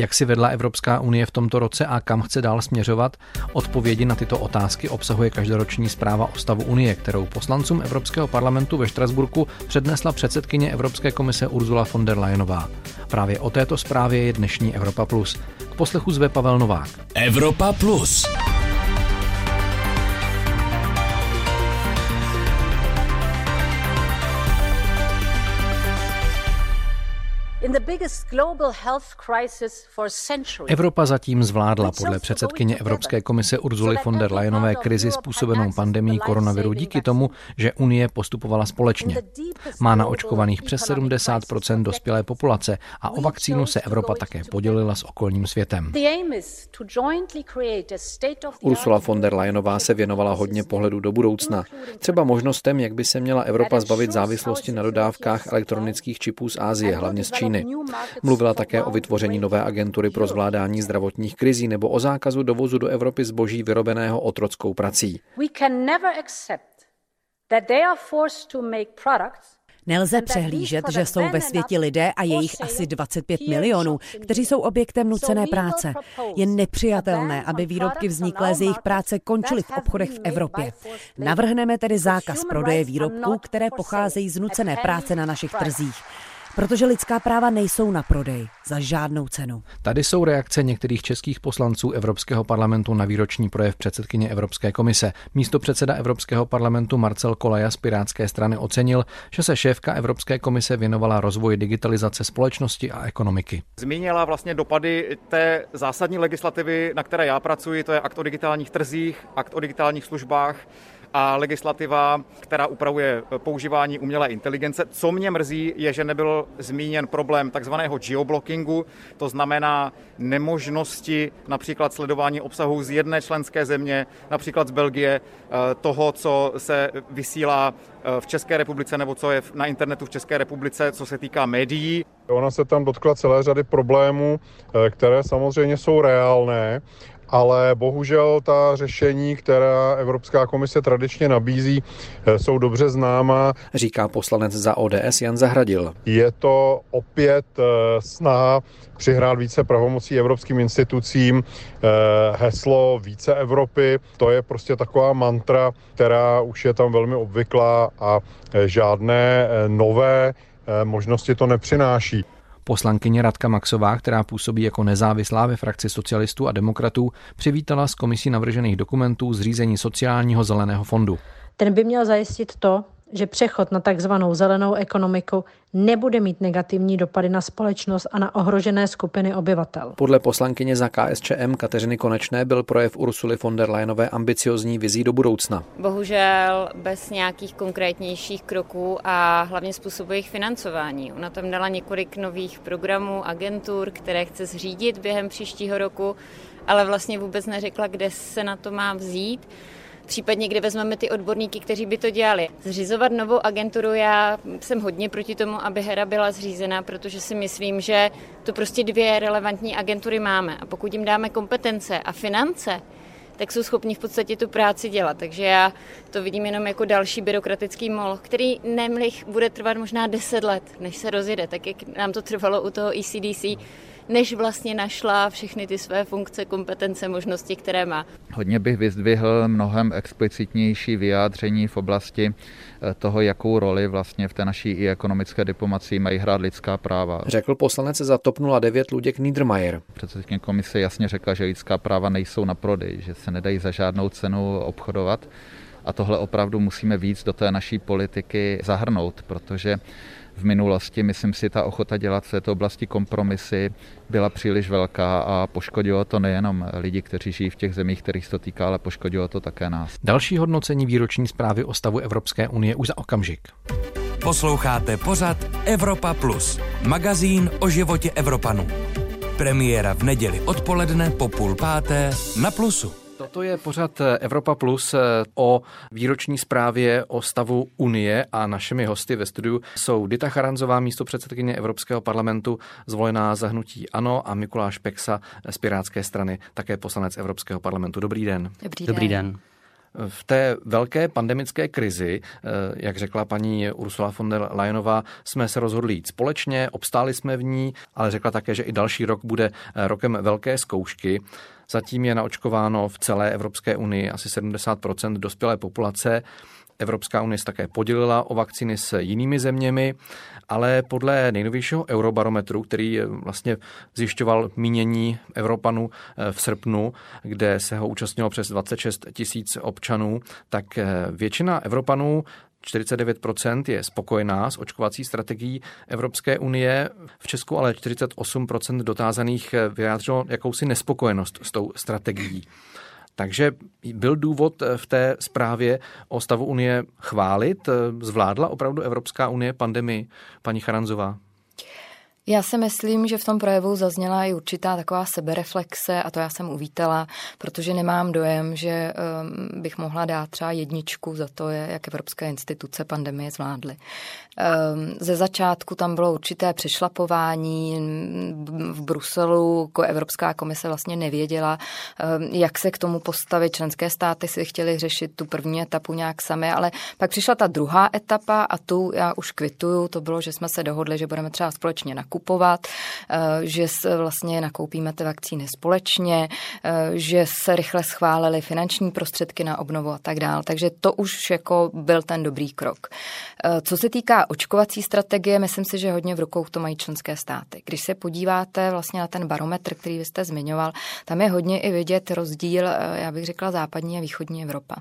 Jak si vedla Evropská unie v tomto roce a kam chce dál směřovat? Odpovědi na tyto otázky obsahuje každoroční zpráva o stavu Unie, kterou poslancům Evropského parlamentu ve Štrasburku přednesla předsedkyně Evropské komise Ursula von der Leyenová. Právě o této zprávě je dnešní Evropa Plus. K poslechu zve Pavel Novák. Evropa Plus. Evropa zatím zvládla podle předsedkyně Evropské komise Urzuly von der Leyenové krizi způsobenou pandemí koronaviru díky tomu, že Unie postupovala společně. Má naočkovaných přes 70 dospělé populace a o vakcínu se Evropa také podělila s okolním světem. Ursula von der Leyenová se věnovala hodně pohledu do budoucna. Třeba možnostem, jak by se měla Evropa zbavit závislosti na dodávkách elektronických čipů z Ázie, hlavně z Číny. Mluvila také o vytvoření nové agentury pro zvládání zdravotních krizí nebo o zákazu dovozu do Evropy zboží vyrobeného otrockou prací. Nelze přehlížet, že jsou ve světě lidé a jejich asi 25 milionů, kteří jsou objektem nucené práce. Je nepřijatelné, aby výrobky vzniklé z jejich práce končily v obchodech v Evropě. Navrhneme tedy zákaz prodeje výrobků, které pocházejí z nucené práce na našich trzích protože lidská práva nejsou na prodej za žádnou cenu. Tady jsou reakce některých českých poslanců Evropského parlamentu na výroční projev předsedkyně Evropské komise. Místo předseda Evropského parlamentu Marcel Kolaja z Pirátské strany ocenil, že se šéfka Evropské komise věnovala rozvoji digitalizace společnosti a ekonomiky. Zmínila vlastně dopady té zásadní legislativy, na které já pracuji, to je akt o digitálních trzích, akt o digitálních službách, a legislativa, která upravuje používání umělé inteligence. Co mě mrzí, je, že nebyl zmíněn problém takzvaného geoblockingu, to znamená nemožnosti například sledování obsahu z jedné členské země, například z Belgie, eh, toho, co se vysílá eh, v České republice nebo co je na internetu v České republice, co se týká médií. Ona se tam dotkla celé řady problémů, eh, které samozřejmě jsou reálné ale bohužel ta řešení, která Evropská komise tradičně nabízí, eh, jsou dobře známa. Říká poslanec za ODS Jan Zahradil. Je to opět eh, snaha přihrát více pravomocí evropským institucím, eh, heslo více Evropy, to je prostě taková mantra, která už je tam velmi obvyklá a žádné nové možnosti to nepřináší. Poslankyně Radka Maxová, která působí jako nezávislá ve frakci socialistů a demokratů, přivítala z komisí navržených dokumentů zřízení sociálního zeleného fondu. Ten by měl zajistit to, že přechod na takzvanou zelenou ekonomiku nebude mít negativní dopady na společnost a na ohrožené skupiny obyvatel. Podle poslankyně za KSČM Kateřiny Konečné byl projev Ursuly von der Leyenové ambiciozní vizí do budoucna. Bohužel bez nějakých konkrétnějších kroků a hlavně způsobu jejich financování. Ona tam dala několik nových programů, agentur, které chce zřídit během příštího roku, ale vlastně vůbec neřekla, kde se na to má vzít případně kde vezmeme ty odborníky, kteří by to dělali. Zřizovat novou agenturu, já jsem hodně proti tomu, aby Hera byla zřízena, protože si myslím, že to prostě dvě relevantní agentury máme a pokud jim dáme kompetence a finance, tak jsou schopni v podstatě tu práci dělat. Takže já to vidím jenom jako další byrokratický mol, který nemlich bude trvat možná 10 let, než se rozjede, tak jak nám to trvalo u toho ECDC než vlastně našla všechny ty své funkce, kompetence, možnosti, které má. Hodně bych vyzdvihl mnohem explicitnější vyjádření v oblasti eh, toho, jakou roli vlastně v té naší i ekonomické diplomacii mají hrát lidská práva. Řekl poslanec za TOP 09 Luděk Niedermayer. Předsedkyně komise jasně řekla, že lidská práva nejsou na prodej, že se nedají za žádnou cenu obchodovat. A tohle opravdu musíme víc do té naší politiky zahrnout, protože v minulosti, myslím si, ta ochota dělat v této oblasti kompromisy byla příliš velká a poškodilo to nejenom lidi, kteří žijí v těch zemích, kterých se to týká, ale poškodilo to také nás. Další hodnocení výroční zprávy o stavu Evropské unie už za okamžik. Posloucháte pořad Evropa Plus, magazín o životě Evropanů. Premiéra v neděli odpoledne po půl páté na Plusu. Toto je pořad Evropa Plus o výroční zprávě o stavu Unie a našimi hosty ve studiu jsou Dita Charanzová, místo předsedkyně Evropského parlamentu, zvolená za hnutí ANO a Mikuláš Peksa z Pirátské strany, také poslanec Evropského parlamentu. Dobrý den. Dobrý den. Dobrý den. V té velké pandemické krizi, eh, jak řekla paní Ursula von der Leyenová, jsme se rozhodli jít společně, obstáli jsme v ní, ale řekla také, že i další rok bude eh, rokem velké zkoušky. Zatím je naočkováno v celé Evropské unii asi 70 dospělé populace. Evropská unie se také podělila o vakcíny s jinými zeměmi, ale podle nejnovějšího eurobarometru, který vlastně zjišťoval mínění Evropanů eh, v srpnu, kde se ho účastnilo přes 26 tisíc občanů, tak eh, většina Evropanů 49% je spokojená s očkovací strategií Evropské unie. V Česku ale 48% dotázaných eh, vyjádřilo jakousi nespokojenost s tou strategií. Takže byl důvod v té zprávě o stavu Unie chválit? Zvládla opravdu Evropská unie pandemii, paní Charanzová? Já si myslím, že v tom projevu zazněla i určitá taková sebereflexe a to já jsem uvítala, protože nemám dojem, že um, bych mohla dát třeba jedničku za to, jak evropské instituce pandemie zvládly. Um, ze začátku tam bylo určité přešlapování v Bruselu, jako Evropská komise vlastně nevěděla, um, jak se k tomu postavit. Členské státy si chtěli řešit tu první etapu nějak sami, ale pak přišla ta druhá etapa a tu já už kvituju, to bylo, že jsme se dohodli, že budeme třeba společně nakupovat nakupovat, eh, že vlastně nakoupíme ty vakcíny společně, eh, že se rychle schválily finanční prostředky na obnovu a tak dále. Takže to už jako byl ten dobrý krok. Eh, co se týká očkovací strategie, myslím si, že hodně v rukou to mají členské státy. Když se podíváte vlastně na ten barometr, který vy jste zmiňoval, tam je hodně i vidět rozdíl, já bych řekla, západní a východní Evropa.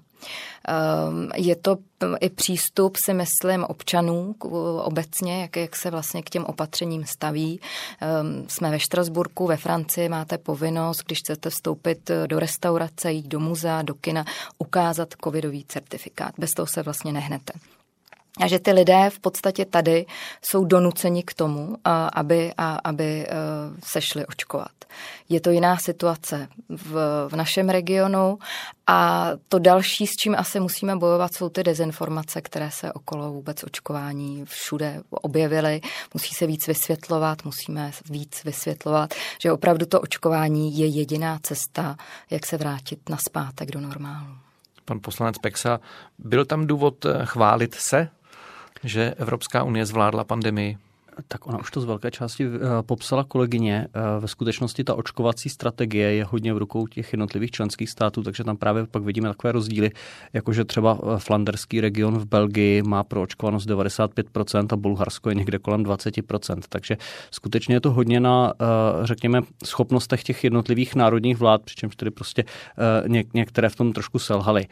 Je to i přístup, si myslím, občanů obecně, jak, jak se vlastně k těm opatřením staví. Ehm, jsme ve Štrasburku, ve Francii, máte povinnost, když chcete vstoupit do restaurace, jít do muzea, do kina, ukázat covidový certifikát. Bez toho se vlastně nehnete. A že ty lidé v podstatě tady jsou donuceni k tomu, aby, aby e, se šli očkovat. Je to jiná situace v, v našem regionu a to další, s čím asi musíme bojovat, jsou ty dezinformace, které se okolo vůbec očkování všude objevily. Musí se víc vysvětlovat, musíme víc vysvětlovat, že opravdu to očkování je jediná cesta, jak se vrátit na zpátek do normálu. Pan poslanec Peksa, byl tam důvod chválit se že Evropská unie zvládla pandemii? Tak ona už to z velké části eh, popsala kolegyně. Eh, ve skutečnosti ta očkovací strategie je hodně v rukou těch jednotlivých členských států, takže tam právě pak vidíme takové rozdíly, jakože třeba eh, flanderský region v Belgii má pro očkovanost 95% a Bulharsko je někde kolem 20%. Takže skutečně je to hodně na, řekněme, schopnostech těch jednotlivých národních vlád, přičemž tedy prostě některé v tom trošku selhaly.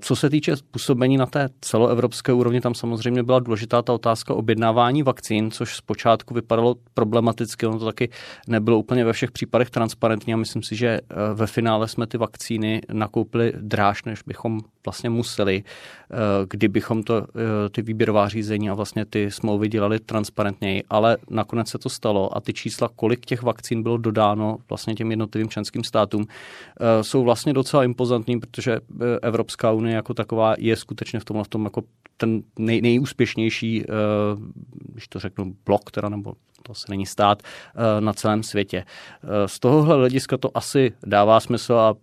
Co se týče působení na té celoevropské úrovni, tam samozřejmě byla důležitá ta otázka objednávání vakcín, což zpočátku vypadalo problematicky, ono to taky nebylo úplně ve všech případech transparentní a myslím si, že eh, ve finále jsme ty vakcíny nakoupili dráž, než bychom vlastně museli, eh, kdybychom to, eh, ty výběrová řízení a vlastně ty smlouvy dělali transparentněji, ale nakonec se to stalo a ty čísla, kolik těch vakcín bylo dodáno vlastně těm jednotlivým členským státům, jsou vlastně docela impozantní, protože Evropská unie jako taková je skutečně v tomhle v tom jako ten nej, nejúspěšnější, když to řeknu, blok, teda, nebo to asi není stát, eh, na celém světě. Eh, z tohohle hlediska to asi dává smysl a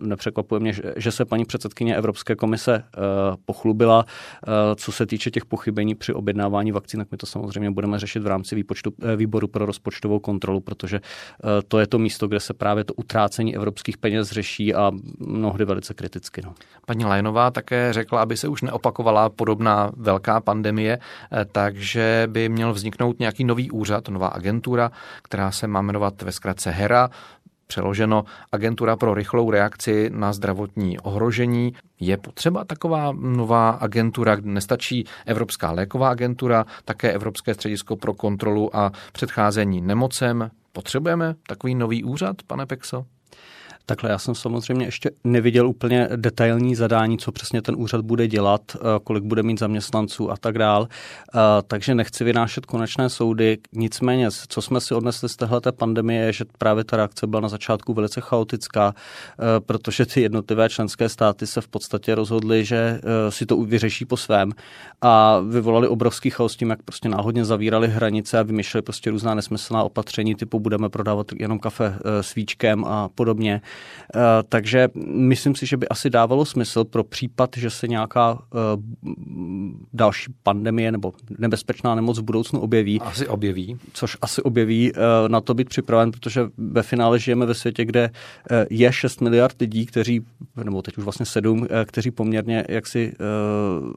nepřekvapuje mě, že se paní předsedkyně Evropské komise eh, pochlubila. Co se týče těch pochybení při objednávání vakcín, tak my to samozřejmě budeme řešit v rámci výpočtu, výboru pro rozpočtovou kontrolu, protože to je to místo, kde se právě to utrácení evropských peněz řeší a mnohdy velice kriticky. No. Paní Lajnová také řekla, aby se už neopakovala podobná velká pandemie, takže by měl vzniknout nějaký nový úřad, nová agentura, která se má jmenovat ve zkratce HERA, přeloženo Agentura pro rychlou reakci na zdravotní ohrožení. Je potřeba taková nová agentura, kde nestačí Evropská léková agentura, také Evropské středisko pro kontrolu a předcházení nemocem. Potřebujeme takový nový úřad, pane Pexo? Takhle já jsem samozřejmě ještě neviděl úplně detailní zadání, co přesně ten úřad bude dělat, eh, kolik bude mít zaměstnanců a tak dál. Eh, takže nechci vynášet konečné soudy. Nicméně, co jsme si odnesli z téhleté pandemie, je, že právě ta reakce byla na začátku velice chaotická, eh, protože ty jednotlivé členské státy se v podstatě rozhodly, že si to vyřeší po svém a vyvolali obrovský chaos tím, jak prostě náhodně zavírali hranice a vymýšleli prostě různá nesmyslná opatření, typu budeme prodávat jenom kafe svíčkem a podobně. Takže myslím si, že by asi dávalo smysl pro případ, že se nějaká další pandemie nebo nebezpečná nemoc v budoucnu objeví. Asi objeví. Což asi objeví, na to být připraven, protože ve finále žijeme ve světě, kde je 6 miliard lidí, kteří, nebo teď už vlastně 7, kteří poměrně jaksi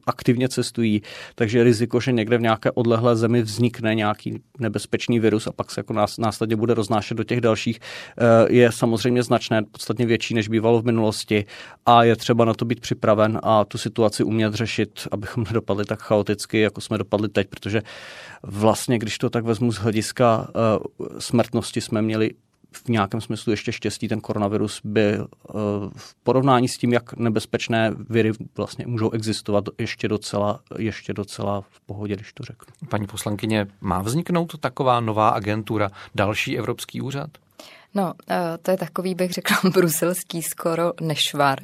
aktivně cestují, takže riziko, že někde v nějaké odlehlé zemi vznikne nějaký nebezpečný virus a pak se jako následně bude roznášet do těch dalších, eh, je samozřejmě značné, podstatně větší, než bývalo v minulosti a je třeba na to být připraven a tu situaci umět řešit, abychom nedopadli tak chaoticky, jako jsme dopadli teď, protože vlastně, když to tak vezmu z hlediska eh, smrtnosti, jsme měli v nějakém smyslu ještě štěstí ten koronavirus byl eh, v porovnání s tím, jak nebezpečné viry vlastně můžou existovat ještě docela, ještě docela v pohodě, když to řeknu. Paní poslankyně, má vzniknout taková nová agentura, další evropský úřad? No, eh, to je takový, bych řekla, bruselský skoro nešvar,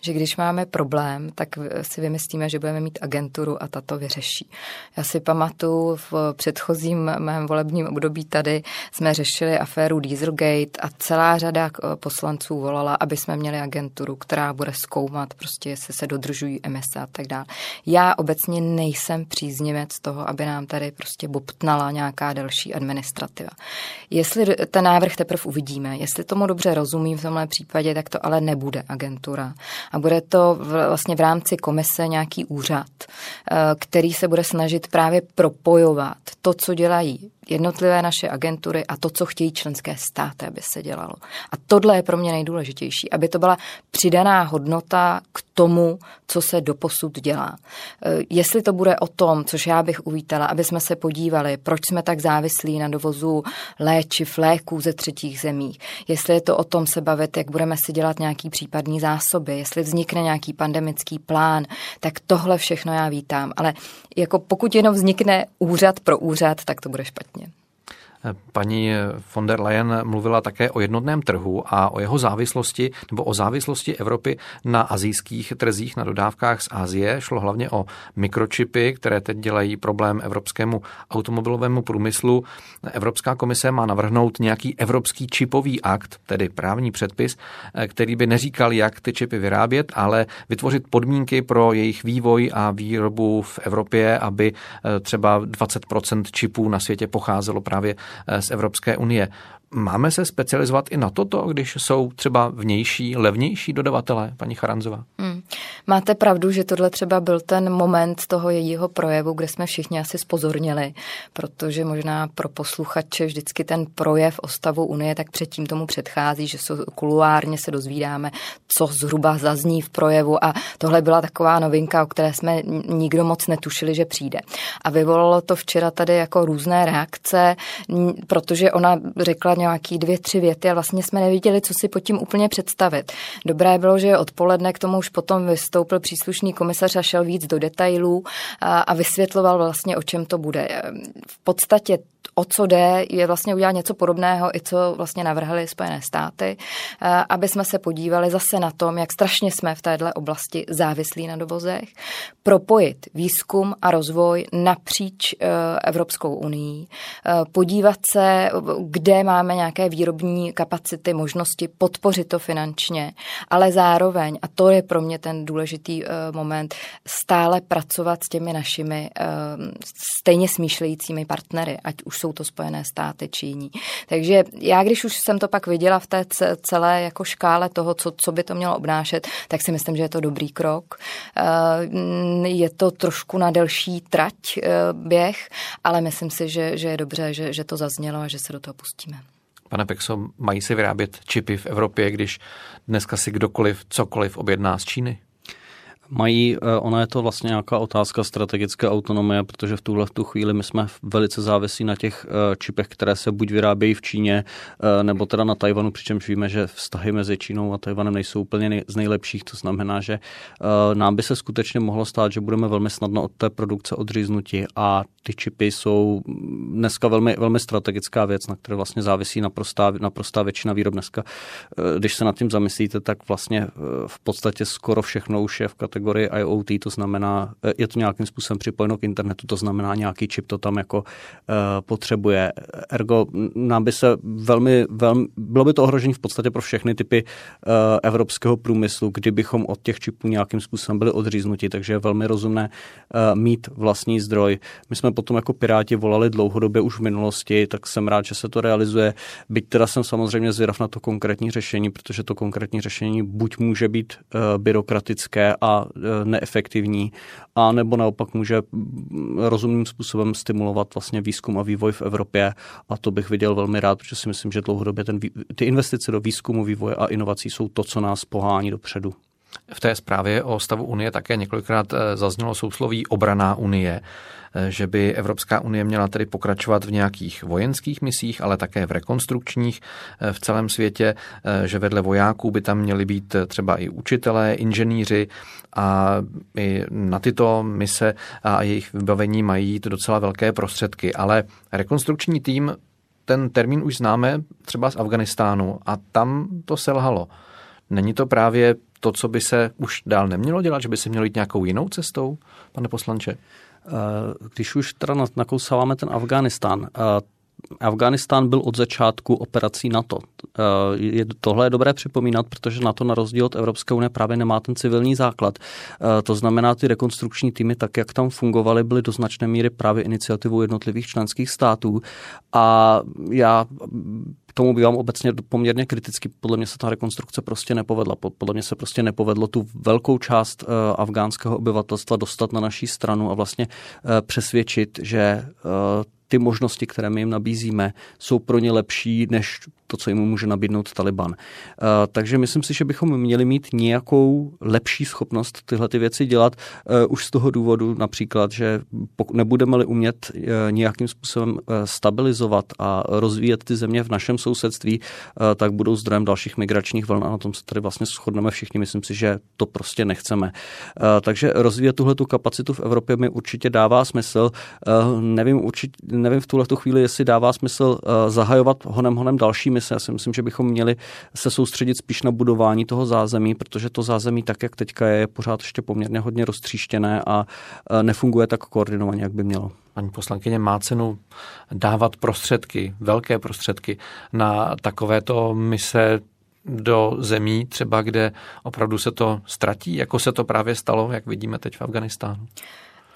že když máme problém, tak si vymyslíme, že budeme mít agenturu a ta to vyřeší. Já si pamatuju, v předchozím mém volebním období tady jsme řešili aféru Dieselgate a celá řada poslanců volala, aby jsme měli agenturu, která bude zkoumat prostě, jestli se dodržují MSA a tak dále. Já obecně nejsem příznivec toho, aby nám tady prostě bobtnala nějaká další administrativa. Jestli ten návrh teprve uvidí, uvidíme. Jestli tomu dobře rozumím v tomhle případě, tak to ale nebude agentura. A bude to vlastně v rámci komise nějaký úřad, eh, který se bude snažit právě propojovat to, co dělají jednotlivé naše agentury a to, co chtějí členské státy, aby se dělalo. A tohle je pro mě nejdůležitější, aby to byla přidaná hodnota k tomu, co se doposud dělá. E, jestli to bude o tom, což já bych uvítala, aby jsme se podívali, proč jsme tak závislí na dovozu léčiv, léků ze třetích zemí, jestli je to o tom se bavit, jak budeme si dělat nějaký případný zásoby, jestli vznikne nějaký pandemický plán, tak tohle všechno já vítám. Ale jako pokud jenom vznikne úřad pro úřad, tak to bude špatně. Paní von der Leyen mluvila také o jednotném trhu a o jeho závislosti nebo o závislosti Evropy na azijských trzích, na dodávkách z Asie. Šlo hlavně o mikročipy, které teď dělají problém evropskému automobilovému průmyslu. Evropská komise má navrhnout nějaký evropský čipový akt, tedy právní předpis, který by neříkal, jak ty čipy vyrábět, ale vytvořit podmínky pro jejich vývoj a výrobu v Evropě, aby třeba 20% čipů na světě pocházelo právě Eh, z Evropské unie. Máme se specializovat i na toto, když jsou třeba vnější, levnější dodavatelé, paní Charanzová? Hmm. Máte pravdu, že tohle třeba byl ten moment toho jejího projevu, kde jsme všichni asi spozornili, protože možná pro posluchače vždycky ten projev o stavu Unie tak předtím tomu předchází, že kuluárně se dozvídáme, co zhruba zazní v projevu a tohle byla taková novinka, o které jsme nikdo moc netušili, že přijde. A vyvolalo to včera tady jako různé reakce, protože ona řekla nějaký dvě, tři věty a vlastně jsme neviděli, co si pod tím úplně představit. Dobré bylo, že odpoledne k tomu už potom vystoupil příslušný komisař a šel víc do detailů a, a vysvětloval vlastně, o čem to bude. V podstatě o co jde, je vlastně udělat něco podobného, i co vlastně navrhly Spojené státy, eh, aby jsme se podívali zase na tom, jak strašně jsme v této oblasti závislí na dovozech, propojit výzkum a rozvoj napříč eh, Evropskou unii, eh, podívat se, kde máme nějaké výrobní kapacity, možnosti, podpořit to finančně, ale zároveň, a to je pro mě ten důležitý moment, stále pracovat s těmi našimi stejně smýšlejícími partnery, ať už jsou to Spojené státy či jiní. Takže já, když už jsem to pak viděla v té celé jako škále toho, co, co by to mělo obnášet, tak si myslím, že je to dobrý krok. Eh, je to trošku na delší trať eh, běh, ale myslím si, že, že je dobře, že, že to zaznělo a že se do toho pustíme. Pane Pexo, mají se vyrábět čipy v Evropě, když dneska si kdokoliv cokoliv objedná z Číny? Mají, eh, ona je to vlastně nějaká otázka strategické autonomie, protože v tuhle tu chvíli my jsme velice závisí na těch eh, čipech, které se buď vyrábějí v Číně, eh, nebo teda na Tajvanu, přičemž víme, že vztahy mezi Čínou a Tajvanem nejsou úplně z nejlepších. To znamená, že nám by se skutečně mohlo stát, že budeme velmi snadno od té produkce odříznuti a ty čipy jsou dneska velmi, velmi strategická věc, na které vlastně závisí naprostá, naprostá většina výrob dneska. Když se nad tím zamyslíte, tak vlastně v podstatě skoro všechno už je v IoT, to znamená, eh, je to nějakým způsobem připojeno k internetu, to znamená, nějaký čip to tam jako uh, potřebuje. Ergo nám by se velmi, velmi, bylo by to ohrožení v podstatě pro všechny typy uh, evropského průmyslu, kdybychom od těch čipů nějakým způsobem byli odříznuti, takže je velmi rozumné uh, mít vlastní zdroj. My jsme potom jako Piráti volali dlouhodobě už v minulosti, tak jsem rád, že se to realizuje. Byť teda jsem samozřejmě zvědav na to konkrétní řešení, protože to konkrétní řešení buď může být uh, byrokratické a uh, neefektivní, a nebo naopak může mm, rozumným způsobem stimulovat vlastně výzkum a vývoj v Evropě a to bych viděl velmi rád, protože si myslím, že dlouhodobě ten, ty investice do výzkumu, vývoje a inovací jsou to, co nás pohání dopředu. V té zprávě o stavu Unie také několikrát eh, zaznělo sousloví obraná Unie, eh, že by Evropská unie měla tedy pokračovat v nějakých vojenských misích, ale také v rekonstrukčních eh, v celém světě, že vedle vojáků by tam měli být třeba i učitelé, inženýři a i na tyto mise a jejich vybavení mají jít docela velké prostředky. Ale rekonstrukční tým, ten termín už známe třeba z Afganistánu a tam to selhalo. Není to právě to, co by se už dál nemělo dělat, že by se mělo jít nějakou jinou cestou, pane poslanče? Eh, když už teda nakousáváme ten Afghánistán, eh, Afghánistán byl od začátku operací NATO. Eh, tohle je dobré připomínat, protože NATO na rozdíl od Evropské unie právě nemá ten civilní základ. To znamená, ty rekonstrukční týmy, tak jak tam fungovaly, byly do značné míry právě iniciativou jednotlivých členských států. A já tomu bývám obecně poměrně kriticky. Podle mě se ta rekonstrukce prostě nepovedla. Podle mě se prostě nepovedlo tu velkou část uh, afgánského obyvatelstva dostat na naší stranu a vlastně přesvědčit, že ty možnosti, které my jim nabízíme, jsou pro ně lepší než to, co jim může nabídnout Taliban. Eh, takže myslím si, že bychom měli mít nějakou lepší schopnost tyhle ty věci dělat eh, už z toho důvodu například, že nebudeme-li umět eh, nějakým způsobem stabilizovat a rozvíjet ty země v našem sousedství, tak budou zdrojem dalších migračních vln a na tom se tady vlastně shodneme všichni. Myslím si, že to prostě nechceme. Takže rozvíjet tuhle tu kapacitu v Evropě mi určitě dává smysl. Nevím, určitě, nevím v tuhle chvíli, jestli dává smysl zahajovat honem honem další mise. Já si myslím, že bychom měli se soustředit spíš na budování toho zázemí, protože to zázemí, tak jak teďka je, je pořád ještě poměrně hodně roztříštěné a nefunguje tak koordinovaně, jak by mělo. Paní poslankyně má cenu dávat prostředky, velké prostředky na takovéto mise do zemí, třeba kde opravdu se to ztratí, jako se to právě stalo, jak vidíme teď v Afganistánu.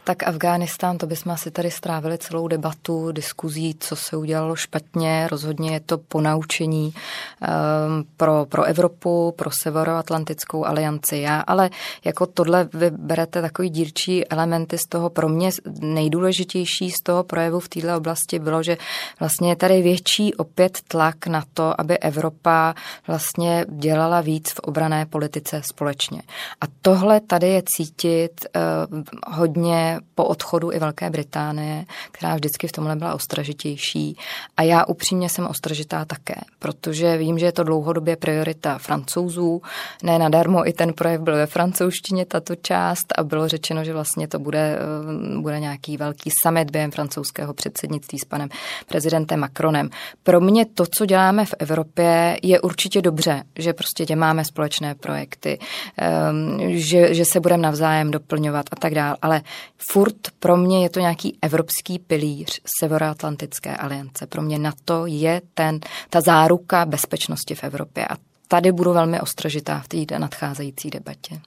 Tak Afghánistán, to bychom asi tady strávili celou debatu, diskuzí, co se udělalo špatně. Rozhodně je to ponaučení um, pro, pro Evropu, pro Severoatlantickou alianci. Já ale jako tohle vy berete takový dílčí elementy z toho pro mě nejdůležitější z toho projevu v této oblasti bylo, že vlastně je tady větší opět tlak na to, aby Evropa vlastně dělala víc v obrané politice společně. A tohle tady je cítit uh, hodně po odchodu i Velké Británie, která vždycky v tomhle byla ostražitější. A já upřímně jsem ostražitá také, protože vím, že je to dlouhodobě priorita francouzů. Ne nadarmo i ten projev byl ve francouzštině, tato část, a bylo řečeno, že vlastně to bude, eh, bude nějaký velký summit během francouzského předsednictví s panem prezidentem Macronem. Pro mě to, co děláme v Evropě, je určitě dobře, že prostě máme společné projekty, ehm, že, že se budeme navzájem doplňovat a tak dále. Ale furt pro mě je to nějaký evropský pilíř Severoatlantické aliance. Pro mě NATO je ten, ta záruka bezpečnosti v Evropě a tady budu velmi ostražitá v té nadcházející debatě.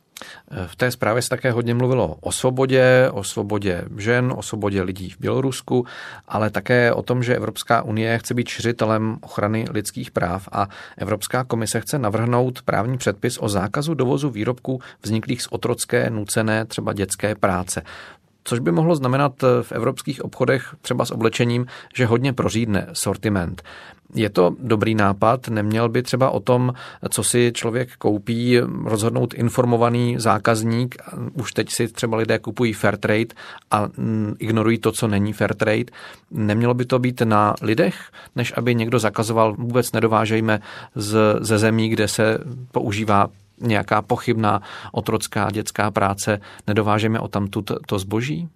V té zprávě se také hodně mluvilo o svobodě, o svobodě žen, o svobodě lidí v Bělorusku, ale také o tom, že Evropská unie chce být šiřitelem ochrany lidských práv a Evropská komise chce navrhnout právní předpis o zákazu dovozu výrobků vzniklých z otrocké, nucené, třeba dětské práce což by mohlo znamenat v evropských obchodech třeba s oblečením, že hodně prořídne sortiment. Je to dobrý nápad? Neměl by třeba o tom, co si člověk koupí, rozhodnout informovaný zákazník? Už teď si třeba lidé kupují fair trade a ignorují to, co není fair trade. Nemělo by to být na lidech, než aby někdo zakazoval, vůbec nedovážejme z, ze zemí, kde se používá nějaká pochybná otrocká dětská práce, nedovážeme o tam to zboží?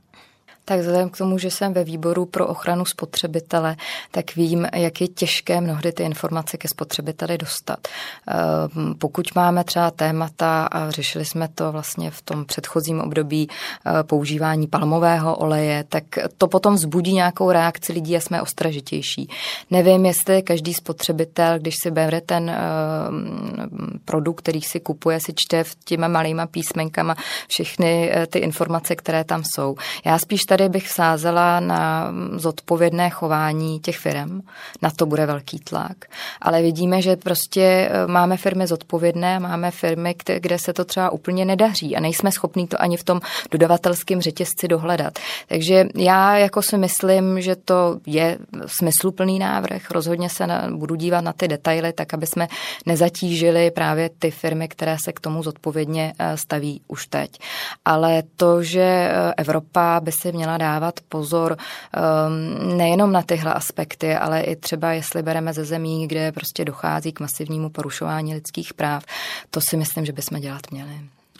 Tak vzhledem k tomu, že jsem ve výboru pro ochranu spotřebitele, tak vím, jak je těžké mnohdy ty informace ke spotřebiteli dostat. Ehm, pokud máme třeba témata, a řešili jsme to vlastně v tom předchozím období eh, používání palmového oleje, tak to potom vzbudí nějakou reakci lidí a jsme ostražitější. Nevím, jestli každý spotřebitel, když si bere ten ehm, produkt, který si kupuje, si čte v těma malýma písmenkama všechny eh, ty informace, které tam jsou. Já spíš tady bych sázela na zodpovědné chování těch firm. Na to bude velký tlak. Ale vidíme, že prostě e, máme firmy zodpovědné, máme firmy, kde se to třeba úplně nedaří a nejsme schopní to ani v tom dodavatelském řetězci dohledat. Takže já jako si myslím, že to je smysluplný návrh. Rozhodně se na, budu dívat na ty detaily, tak aby jsme nezatížili právě ty firmy, které se k tomu zodpovědně e, staví už teď. Ale to, že e, Evropa by si měla měla dávat pozor um, nejenom na tyhle aspekty, ale i třeba jestli bereme ze zemí, kde prostě dochází k masivnímu porušování lidských práv. To si myslím, že bychom dělat měli.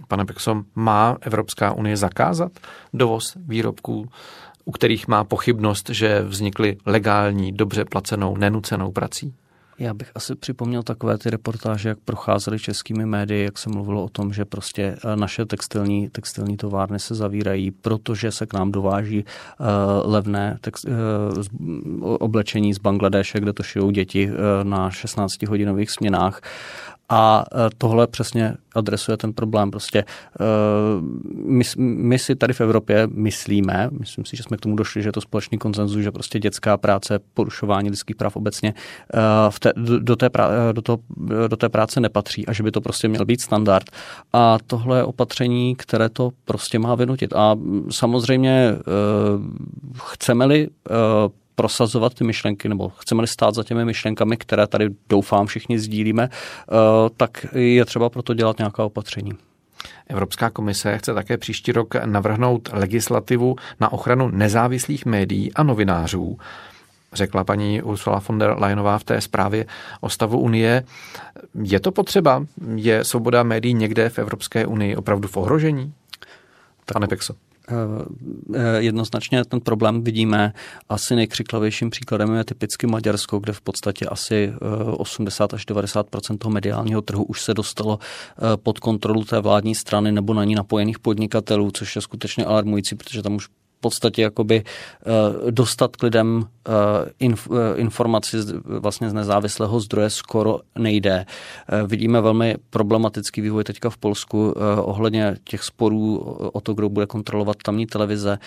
Pane Pexo, má Evropská unie zakázat dovoz výrobků, u kterých má pochybnost, že vznikly legální, dobře placenou, nenucenou prací? Já bych asi připomněl takové ty reportáže, jak procházely českými médii, jak se mluvilo o tom, že prostě eh, naše textilní, textilní továrny se zavírají, protože se k nám dováží uh, levné text, uh, oblečení z Bangladeše, kde to šijou děti uh, na 16-hodinových směnách. A e, tohle přesně adresuje ten problém. Prostě e, my, my si tady v Evropě myslíme, myslím si, že jsme k tomu došli, že je to společný konsenzus, že prostě dětská práce, porušování lidských práv obecně e, v té, do, té prá, do, to, do té práce nepatří a že by to prostě měl být standard. A tohle je opatření, které to prostě má vynutit. A samozřejmě chceme-li prosazovat ty myšlenky, nebo chceme-li stát za těmi myšlenkami, které tady doufám všichni sdílíme, eh, tak je třeba proto dělat nějaká opatření. Evropská komise chce také příští rok navrhnout legislativu na ochranu nezávislých médií a novinářů řekla paní Ursula von der Leyenová v té zprávě o stavu Unie. Je to potřeba? Je svoboda médií někde v Evropské unii opravdu v ohrožení? Pane Pexo. Eh, eh, jednoznačně ten problém vidíme. Asi nejkřiklavějším příkladem je typicky Maďarsko, kde v podstatě asi 80 eh, až 90% toho mediálního trhu už se dostalo pod kontrolu té vládní strany nebo na ní napojených podnikatelů, což je skutečně alarmující, protože tam už podstatě jakoby eh, dostat k lidem eh, eh, informaci vlastně z nezávislého zdroje skoro nejde. Vidíme velmi problematický vývoj teďka v Polsku ohledně těch sporů o to, kdo bude kontrolovat tamní televize.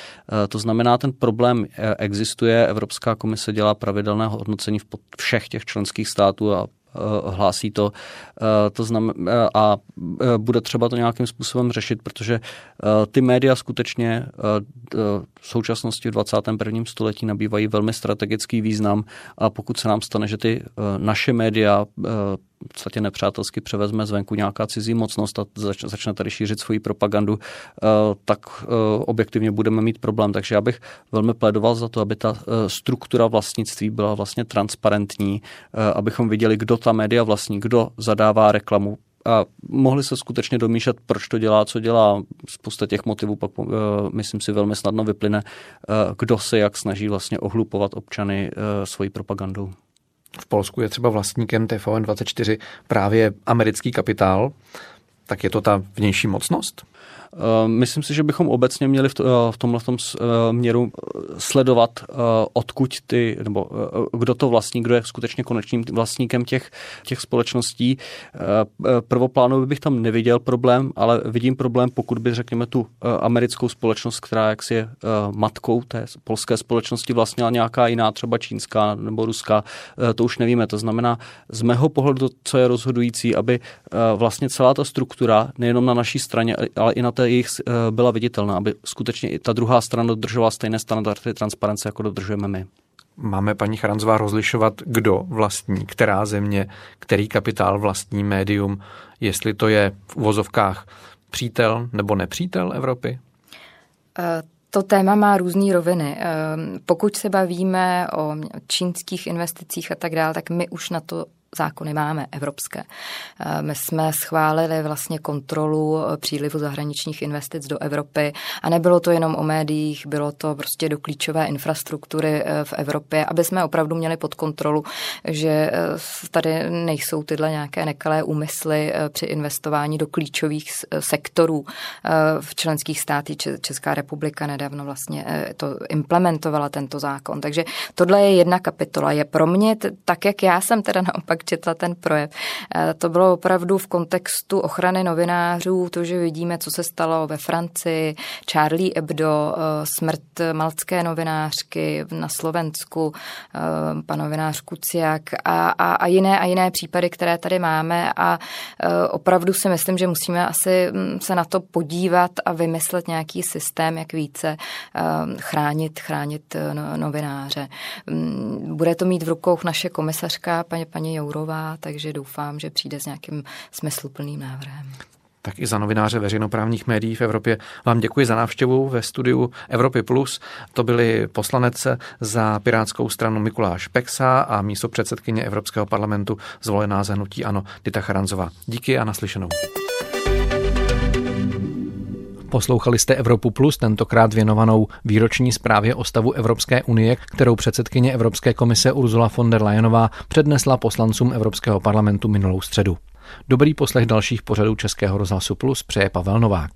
To znamená, ten problém existuje, Evropská komise dělá pravidelné hodnocení v všech těch členských států a hlásí to, eh, to znam, eh, a bude třeba to nějakým způsobem řešit, protože ty média skutečně v současnosti v 21. století nabývají velmi strategický význam a pokud se nám stane, že ty naše média podstatě nepřátelsky převezme zvenku nějaká cizí mocnost a zač, začne tady šířit svoji propagandu, eh, tak eh, objektivně budeme mít problém. Takže já bych velmi plédoval za to, aby ta eh, struktura vlastnictví byla vlastně transparentní, abychom viděli, kdo ta média vlastní, kdo zadává reklamu, a mohli se skutečně domýšlet, proč to dělá, co dělá. Spousta těch motivů pak, myslím si, velmi snadno vyplyne, kdo se jak snaží vlastně ohlupovat občany svojí propagandou. V Polsku je třeba vlastníkem TVN24 právě americký kapitál, tak je to ta vnější mocnost? Eh, myslím si, že bychom obecně měli v, to, eh, v tomhle tom eh, měru sledovat, odkud ty, nebo kdo to vlastní, kdo je skutečně konečným vlastníkem těch, těch společností. Prvoplánově bych tam neviděl problém, ale vidím problém, pokud by, řekněme, tu americkou společnost, která jaksi je matkou té polské společnosti, vlastnila nějaká jiná, třeba čínská nebo ruská, to už nevíme. To znamená, z mého pohledu, co je rozhodující, aby vlastně celá ta struktura, nejenom na naší straně, ale i na té jejich eh, byla viditelná, aby skutečně i ta druhá strana dodržovala stejné standardy transparence, jako dodržujeme my. Máme paní Charanzová rozlišovat, kdo vlastní, která země, který kapitál vlastní médium, jestli to je v uvozovkách přítel nebo nepřítel Evropy? Uh to téma má různé roviny. Pokud se bavíme o čínských investicích a tak dále, tak my už na to zákony máme, evropské. Eh, my jsme schválili vlastně kontrolu eh, přílivu zahraničních investic do Evropy a nebylo to jenom o médiích, bylo to prostě do klíčové infrastruktury eh, v Evropě, aby jsme opravdu měli pod kontrolu, že tady nejsou tyhle nějaké nekalé úmysly při investování do klíčových sektorů v členských státech. Česká republika nedávno vlastně to implementovala tento zákon. Takže tohle je jedna kapitola. Je pro mě, tak jak já jsem teda naopak četla ten projev, to bylo opravdu v kontextu ochrany novinářů, to, že vidíme, co se stalo ve Francii, Charlie Hebdo, eh, smrt malcké novinářky na Slovensku, eh, pan novinář Kuciak a, a, a jiné a jiné případy, které tady máme. A eh, opravdu si myslím, že musíme asi hm, se na to podívat a vymyslet nějaký systém, jak více chránit, chránit no, novináře. Hm, bude to mít v rukou naše komisařka, paní, paní Jourová, takže doufám, že přijde s nějakým smysluplným návrhem tak i za novináře veřejnoprávních médií v Evropě. Vám děkuji za návštěvu ve studiu Evropy Plus. To byli poslanec za Pirátskou stranu Mikuláš Peksa a místo předsedkyně Evropského parlamentu zvolená za hnutí Ano Dita Charanzová. Díky a naslyšenou. Poslouchali jste Evropu Plus, tentokrát věnovanou výroční zprávě o stavu Evropské unie, kterou předsedkyně Evropské komise Ursula von der Leyenová přednesla poslancům Evropského parlamentu minulou středu. Dobrý poslech dalších pořadů Českého rozhlasu Plus přeje Pavel Novák.